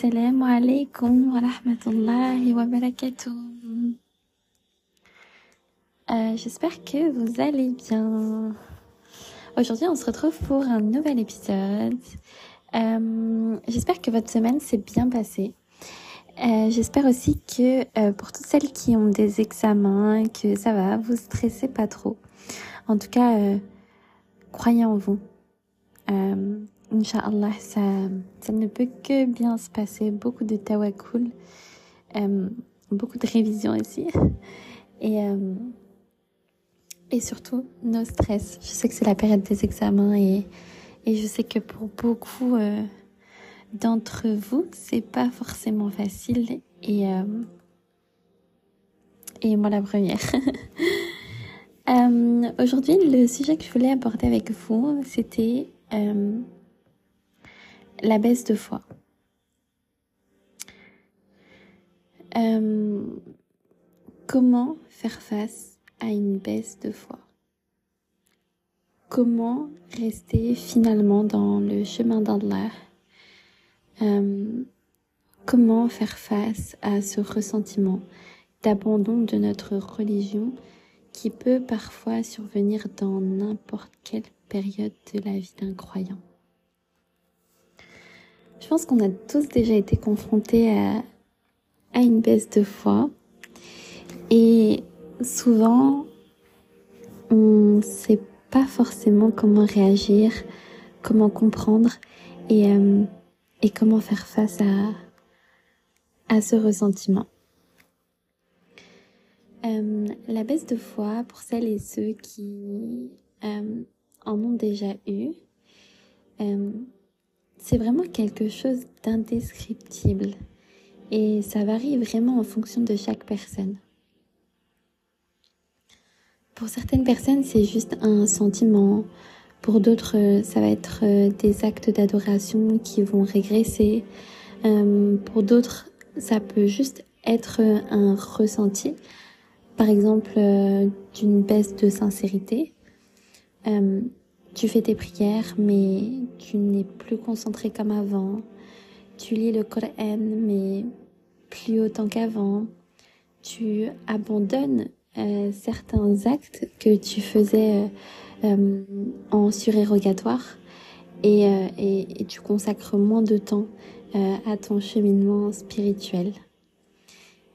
Alaikum wa rahmatullahi wa barakatuh. Euh, J'espère que vous allez bien. Aujourd'hui, on se retrouve pour un nouvel épisode. Euh, J'espère que votre semaine s'est bien passée. Euh, J'espère aussi que euh, pour toutes celles qui ont des examens, que ça va, vous stressez pas trop. En tout cas, croyez en vous. Inch'Allah, ça, ça ne peut que bien se passer. Beaucoup de tawakkul, euh, beaucoup de révision ici. Et, euh, et surtout, no stress. Je sais que c'est la période des examens et, et je sais que pour beaucoup euh, d'entre vous, c'est pas forcément facile. Et, euh, et moi la première. Aujourd'hui, le sujet que je voulais aborder avec vous, c'était la baisse de foi. Euh, comment faire face à une baisse de foi? Comment rester finalement dans le chemin d'Allah Euh, Comment faire face à ce ressentiment d'abandon de notre religion qui peut parfois survenir dans n'importe quelle période de la vie d'un croyant? Je pense qu'on a tous déjà été confrontés à, à une baisse de foi et souvent on ne sait pas forcément comment réagir, comment comprendre et, euh, et comment faire face à, à ce ressentiment. Euh, la baisse de foi, pour celles et ceux qui euh, en ont déjà eu, euh, c'est vraiment quelque chose d'indescriptible et ça varie vraiment en fonction de chaque personne. Pour certaines personnes, c'est juste un sentiment. Pour d'autres, euh, ça va être euh, des actes d'adoration qui vont régresser. Euh, pour d'autres, ça peut juste être un ressenti, par exemple euh, d'une baisse de sincérité. Euh, tu fais tes prières, mais tu n'es plus concentré comme avant. Tu lis le Coran, mais plus autant qu'avant. Tu abandonnes euh, certains actes que tu faisais euh, euh, en surérogatoire et, tu consacres moins de temps à ton cheminement spirituel.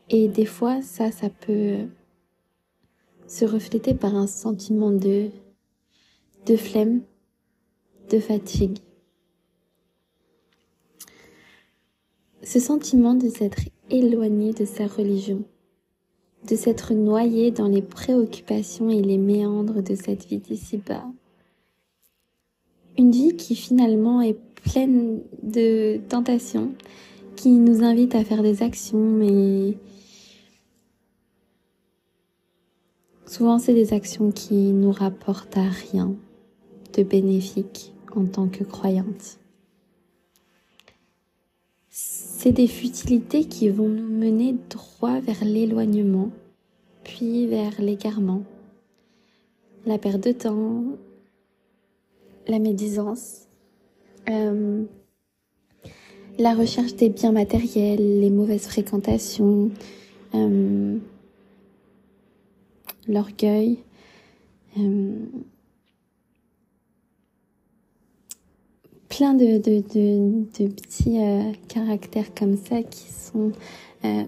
Et des fois, ça, ça peut se refléter par un sentiment de, de flemme, de fatigue. Ce sentiment de s'être éloigné de sa religion, de s'être noyé dans les préoccupations et les méandres de cette vie d'ici-bas. Une vie qui finalement est pleine de tentations, qui nous invite à faire des actions, mais souvent c'est des actions qui nous rapportent à rien de bénéfique en tant que croyante. C'est des futilités qui vont nous mener droit vers l'éloignement, puis vers l'égarement, la perte de temps, la médisance, euh, la recherche des biens matériels, les mauvaises fréquentations, euh, l'orgueil, euh, plein de, de, de, de petits euh, caractères comme ça qui sont euh,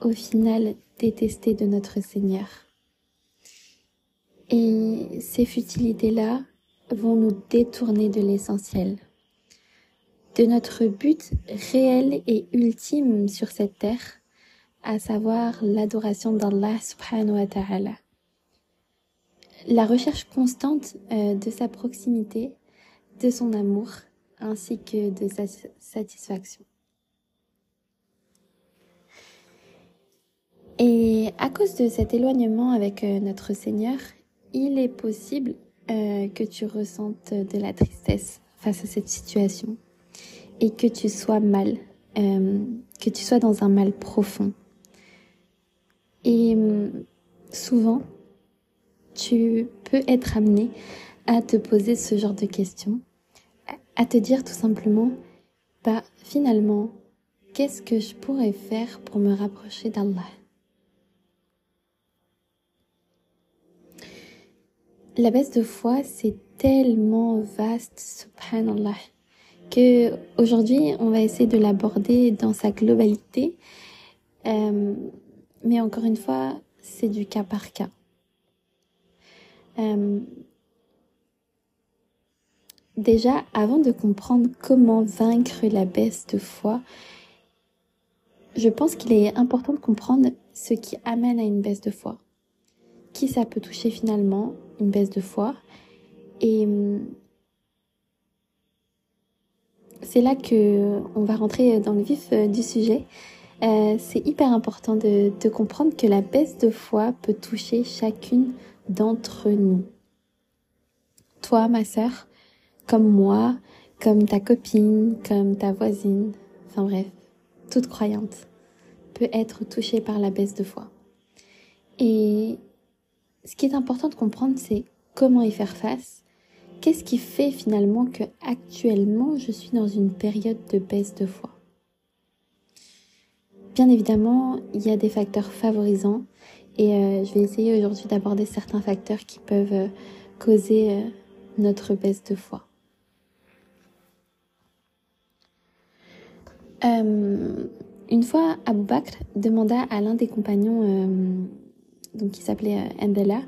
au final détestés de notre Seigneur. Et ces futilités-là vont nous détourner de l'essentiel, de notre but réel et ultime sur cette terre, à savoir l'adoration d'Allah subhanahu wa ta'ala. La recherche constante euh, de sa proximité, de son amour, ainsi que de sa satisfaction. Et à cause de cet éloignement avec euh, notre Seigneur, il est possible euh, que tu ressentes de la tristesse face à cette situation et que tu sois mal, euh, que tu sois dans un mal profond. Et souvent, tu peux être amené à te poser ce genre de questions, à te dire tout simplement, bah finalement, qu'est-ce que je pourrais faire pour me rapprocher d'Allah? La baisse de foi, c'est tellement vaste, subhanallah, que aujourd'hui, on va essayer de l'aborder dans sa globalité. Euh, mais encore une fois, c'est du cas par cas. Euh, déjà, avant de comprendre comment vaincre la baisse de foi, je pense qu'il est important de comprendre ce qui amène à une baisse de foi. Qui ça peut toucher finalement, une baisse de foi? Et hum, c'est là que on va rentrer dans le vif euh, du sujet. Euh, c'est hyper important de, de comprendre que la baisse de foi peut toucher chacune d'entre nous. Toi, ma sœur, comme moi, comme ta copine, comme ta voisine, enfin bref, toute croyante peut être touchée par la baisse de foi. Et ce qui est important de comprendre, c'est comment y faire face. Qu'est-ce qui fait finalement que actuellement je suis dans une période de baisse de foi? Bien évidemment, il y a des facteurs favorisants et euh, je vais essayer aujourd'hui d'aborder certains facteurs qui peuvent euh, causer euh, notre baisse de foi. Une fois, Abou Bakr demanda à l'un des compagnons, donc qui s'appelait Mbella,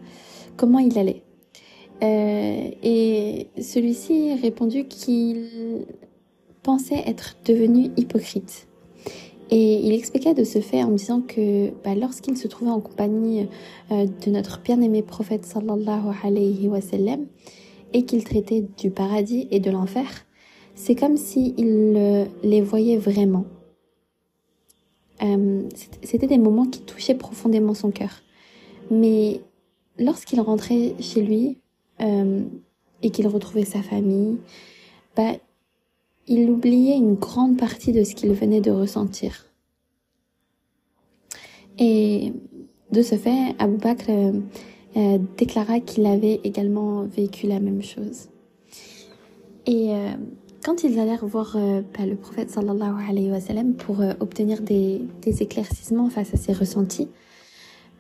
comment il allait. et celui-ci répondit qu'il pensait être devenu hypocrite. Et il expliqua de ce fait en disant que bah, lorsqu'il se trouvait en compagnie euh, de notre bien-aimé prophète sallallahu alayhi wa sallam et qu'il traitait du paradis et de l'enfer, c'est comme s'il il les voyait vraiment. Euh, C'était des moments qui touchaient profondément son cœur. Mais lorsqu'il rentrait chez lui euh, et qu'il retrouvait sa famille, bah, il oubliait une grande partie de ce qu'il venait de ressentir. Et de ce fait, Abou Bakr euh, euh, déclara qu'il avait également vécu la même chose. Euh, quand ils allèrent voir bah, le prophète sallallahu alayhi wa sallam pour obtenir des, des, éclaircissements face à ses ressentis,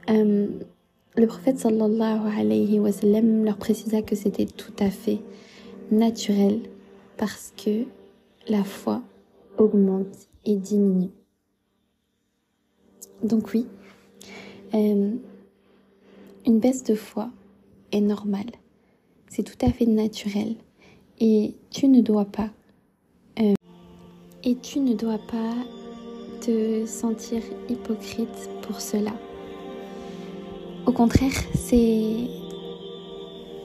le prophète sallallahu alayhi wa sallam leur précisa que c'était tout à fait naturel parce que la foi augmente et diminue. Donc oui, euh, une baisse de foi est normale. C'est tout à fait naturel. Et tu ne dois pas. Euh, et tu ne dois pas te sentir hypocrite pour cela. Au contraire, c'est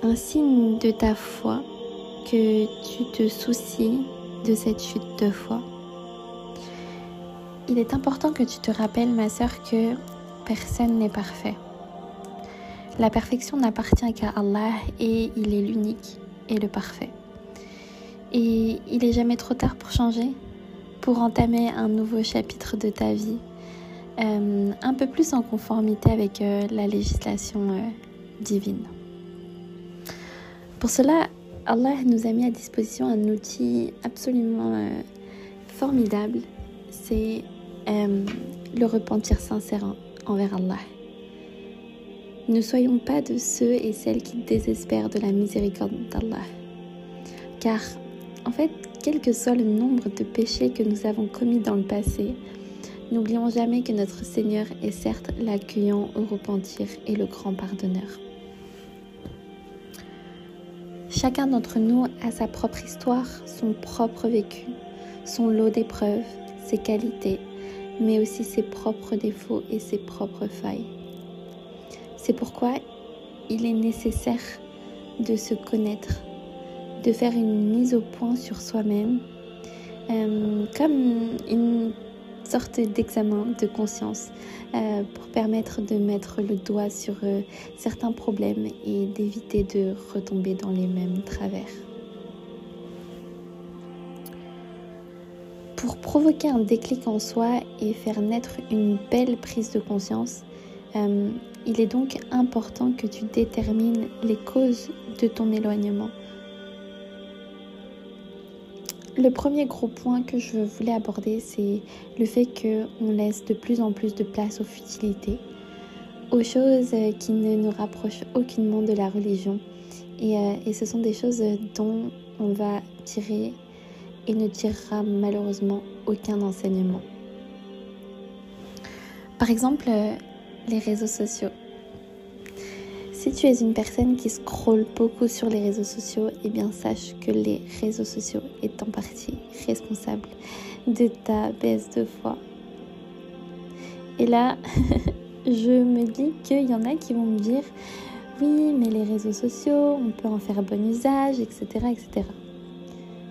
un signe de ta foi que tu te soucies de cette chute de foi. Il est important que tu te rappelles, ma sœur, que personne n'est parfait. La perfection n'appartient qu'à Allah et il est l'unique et le parfait. Et il est jamais trop tard pour changer, pour entamer un nouveau chapitre de ta vie, euh, un peu plus en conformité avec euh, la législation euh, divine. Pour cela, Allah nous a mis à disposition un outil absolument formidable, c'est le repentir sincère envers Allah. Ne soyons pas de ceux et celles qui désespèrent de la miséricorde d'Allah. Car, en fait, quel que soit le nombre de péchés que nous avons commis dans le passé, n'oublions jamais que notre Seigneur est certes l'accueillant au repentir et le grand pardonneur. Chacun d'entre nous a sa propre histoire, son propre vécu, son lot d'épreuves, ses qualités, mais aussi ses propres défauts et ses propres failles. C'est pourquoi il est nécessaire de se connaître, de faire une mise au point sur soi-même, euh, comme une sorte d'examen de conscience euh, pour permettre de mettre le doigt sur euh, certains problèmes et d'éviter de retomber dans les mêmes travers. Pour provoquer un déclic en soi et faire naître une belle prise de conscience, il est donc important que tu détermines les causes de ton éloignement. Le premier gros point que je voulais aborder, c'est le fait qu'on laisse de plus en plus de place aux futilités, aux choses qui ne nous rapprochent aucunement de la religion. Et, euh, et ce sont des choses dont on va tirer et ne tirera malheureusement aucun enseignement. Par exemple, euh, les réseaux sociaux. Si tu es une personne qui scrolle beaucoup sur les réseaux sociaux, eh bien sache que les réseaux sociaux est en partie responsable de ta baisse de foi. Et là, je me dis qu'il y en a qui vont me dire oui, mais les réseaux sociaux, on peut en faire bon usage, etc. etc.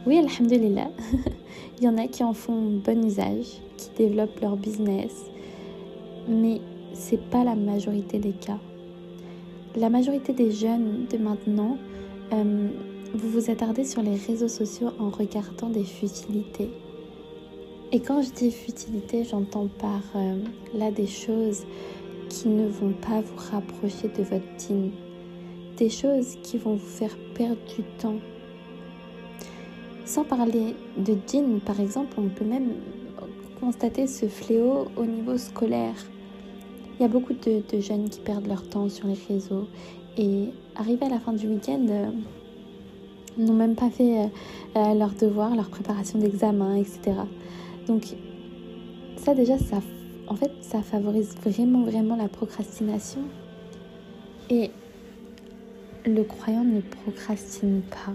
Oui, alhamdulillah, il y en a qui en font bon usage, qui développent leur business, mais c'est pas la majorité des cas la majorité des jeunes de maintenant, euh, vous vous attardez sur les réseaux sociaux en regardant des futilités. Et quand je dis futilité, j'entends par euh, là des choses qui ne vont pas vous rapprocher de votre dîne. Des choses qui vont vous faire perdre du temps. Sans parler de dîne, par exemple, on peut même constater ce fléau au niveau scolaire. Il y a beaucoup de, jeunes qui perdent leur temps sur les réseaux et arrivés à la fin du week-end, euh, n'ont même pas fait euh, euh, leur devoir, leur préparation d'examen, etc. Donc ça déjà, ça, en fait, ça favorise vraiment, vraiment la procrastination. Et le croyant ne procrastine pas.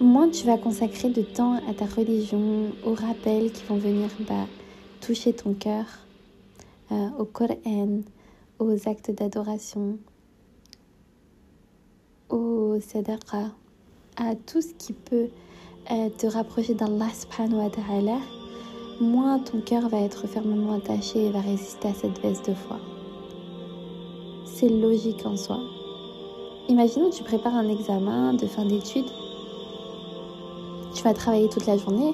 Moins tu vas consacrer de temps à ta religion, aux rappels qui vont venir bah, toucher ton cœur euh, au Coran, aux actes d'adoration, au sadaqa, à tout ce qui peut euh, te rapprocher d'Allah subhanahu wa ta'ala, moins ton cœur va être fermement attaché et va résister à cette baisse de foi. C'est logique en soi. Imaginons que tu prépares un examen de fin d'études. Tu vas travailler toute la journée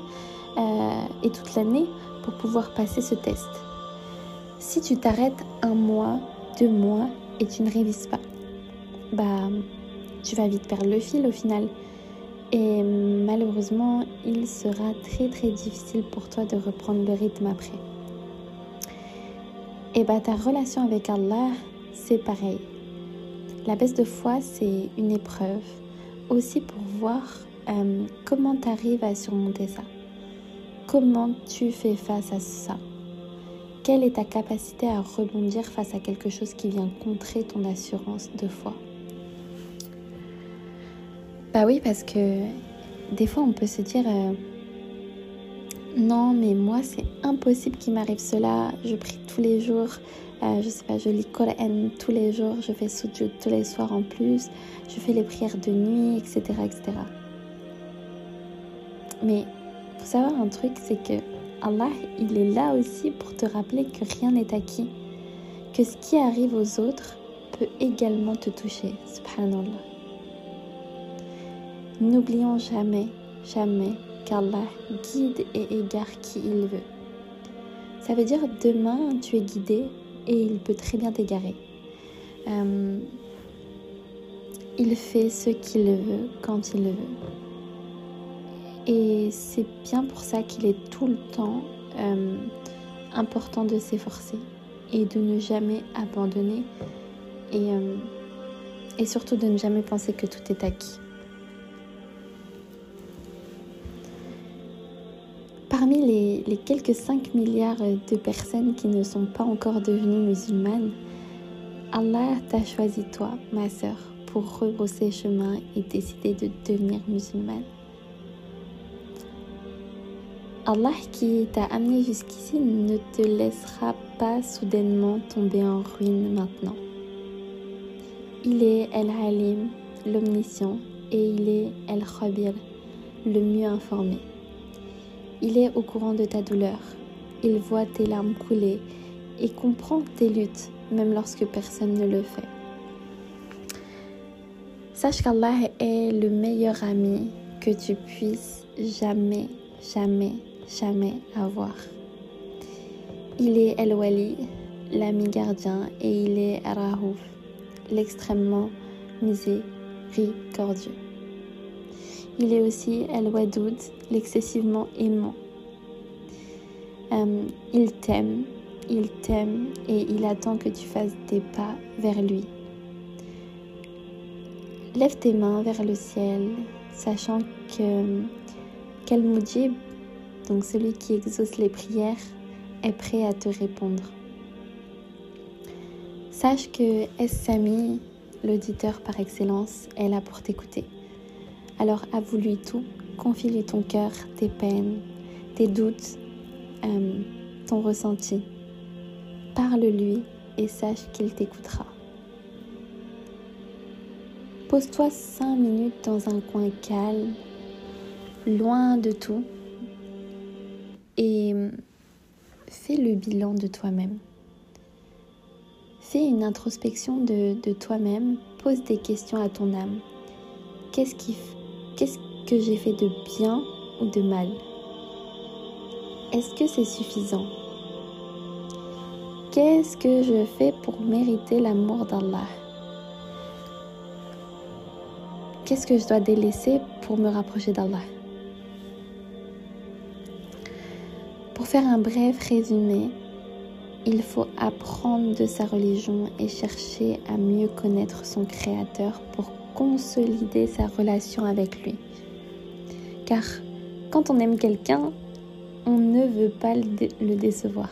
euh, et toute l'année pour pouvoir passer ce test. Si tu t'arrêtes un mois, deux mois et tu ne révises pas, bah tu vas vite perdre le fil au final. Et malheureusement, il sera très très difficile pour toi de reprendre le rythme après. Et bah ta relation avec Allah, c'est pareil. La baisse de foi, c'est une épreuve aussi pour voir euh, comment tu arrives à surmonter ça. Comment tu fais face à ça? Quelle est ta capacité à rebondir face à quelque chose qui vient contrer ton assurance de foi? Bah oui, parce que des fois on peut se dire euh, non, mais moi c'est impossible qu'il m'arrive cela. Je prie tous les jours, euh, je sais pas, je lis Coran tous les jours, je fais sujud tous les soirs en plus, je fais les prières de nuit, etc., etc. Mais faut savoir un truc, c'est que Allah, il est là aussi pour te rappeler que rien n'est acquis, que ce qui arrive aux autres peut également te toucher. Subhanallah. N'oublions jamais, jamais qu'Allah guide et égare qui il veut. Ça veut dire demain tu es guidé et il peut très bien t'égarer. Euh, il fait ce qu'il veut quand il le veut. Et c'est bien pour ça qu'il est tout le temps euh, important de s'efforcer et de ne jamais abandonner et, euh, et surtout de ne jamais penser que tout est acquis. Parmi les, les, quelques 5 milliards de personnes qui ne sont pas encore devenues musulmanes, Allah t'a choisi toi, ma sœur, pour rebrousser chemin et décider de devenir musulmane. Allah qui t'a amené jusqu'ici ne te laissera pas soudainement tomber en ruine maintenant. Il est El-Halim, l'omniscient, et il est El-Khabir, le mieux informé. Il est au courant de ta douleur, il voit tes larmes couler et comprend tes luttes, même lorsque personne ne le fait. Sache qu'Allah est le meilleur ami que tu puisses jamais, jamais jamais avoir. Il est El-Wali, l'ami gardien, et il est Rahouf, l'extrêmement miséricordieux. Il est aussi El Wadoud, l'excessivement aimant. Euh, il t'aime, il t'aime et il attend que tu fasses des pas vers lui. Lève tes mains vers le ciel, sachant que quel Mujib, donc celui qui exauce les prières, est prêt à te répondre. Sache que S-Sami, l'auditeur par excellence, est là pour t'écouter. Alors avoue-lui tout, confie-lui ton cœur, tes peines, tes doutes, euh, ton ressenti. Parle-lui et sache qu'il t'écoutera. Pose-toi cinq minutes dans un coin calme, loin de tout, et fais le bilan de toi-même. Fais une introspection de, toi-même, pose des questions à ton âme. Qu'est-ce que j'ai fait de bien ou de mal? Est-ce que c'est suffisant? Qu'est-ce que je fais pour mériter l'amour d'Allah? Qu'est-ce que je dois délaisser pour me rapprocher d'Allah? Pour faire un bref résumé, il faut apprendre de sa religion et chercher à mieux connaître son Créateur pour consolider sa relation avec lui. Car quand on aime quelqu'un, on ne veut pas le décevoir.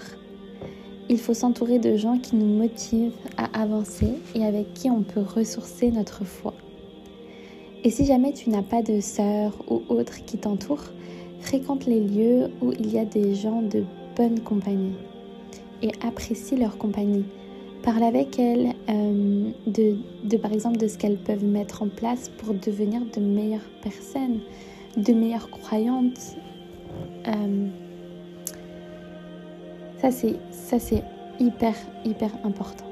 Il faut s'entourer de gens qui nous motivent à avancer et avec qui on peut ressourcer notre foi. Et si jamais tu n'as pas de sœur ou autre qui t'entoure, fréquente les lieux où il y a des gens de bonne compagnie et apprécie leur compagnie. Parle avec elles euh, de, par exemple de ce qu'elles peuvent mettre en place pour devenir de meilleures personnes, de meilleures croyantes. Euh, ça c'est ça c'est hyper hyper important.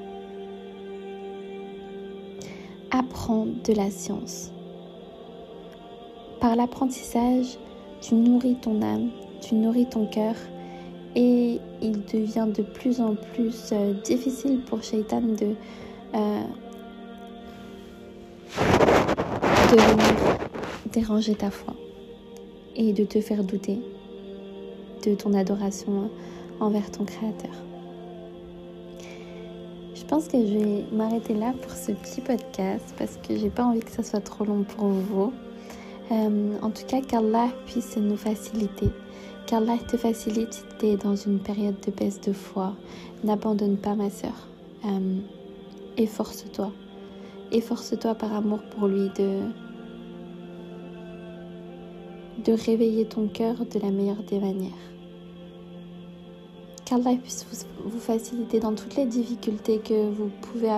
Apprends de la science. Par l'apprentissage, tu nourris ton âme, tu nourris ton cœur et il devient de plus en plus euh, difficile pour Shaitan de, euh, de venir déranger ta foi et de te faire douter de ton adoration envers ton Créateur. Je pense que je vais m'arrêter là pour ce petit podcast parce que j'ai pas envie que ça soit trop long pour vous. Euh, en tout cas, qu'Allah puisse nous faciliter. Qu'Allah te facilite dans une période de baisse de foi. N'abandonne pas, ma soeur. Euh, efforce-toi. Efforce-toi par amour pour lui de, de réveiller ton cœur de la meilleure des manières. Qu'Allah puisse vous, faciliter dans toutes les difficultés que vous pouvez,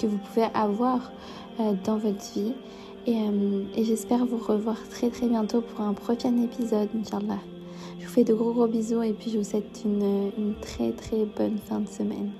que vous pouvez avoir euh, dans votre vie euh, et, j'espère vous revoir très très bientôt pour un prochain épisode, Inch'Allah. Je vous fais de gros gros bisous et puis je vous souhaite une, une très très bonne fin de semaine.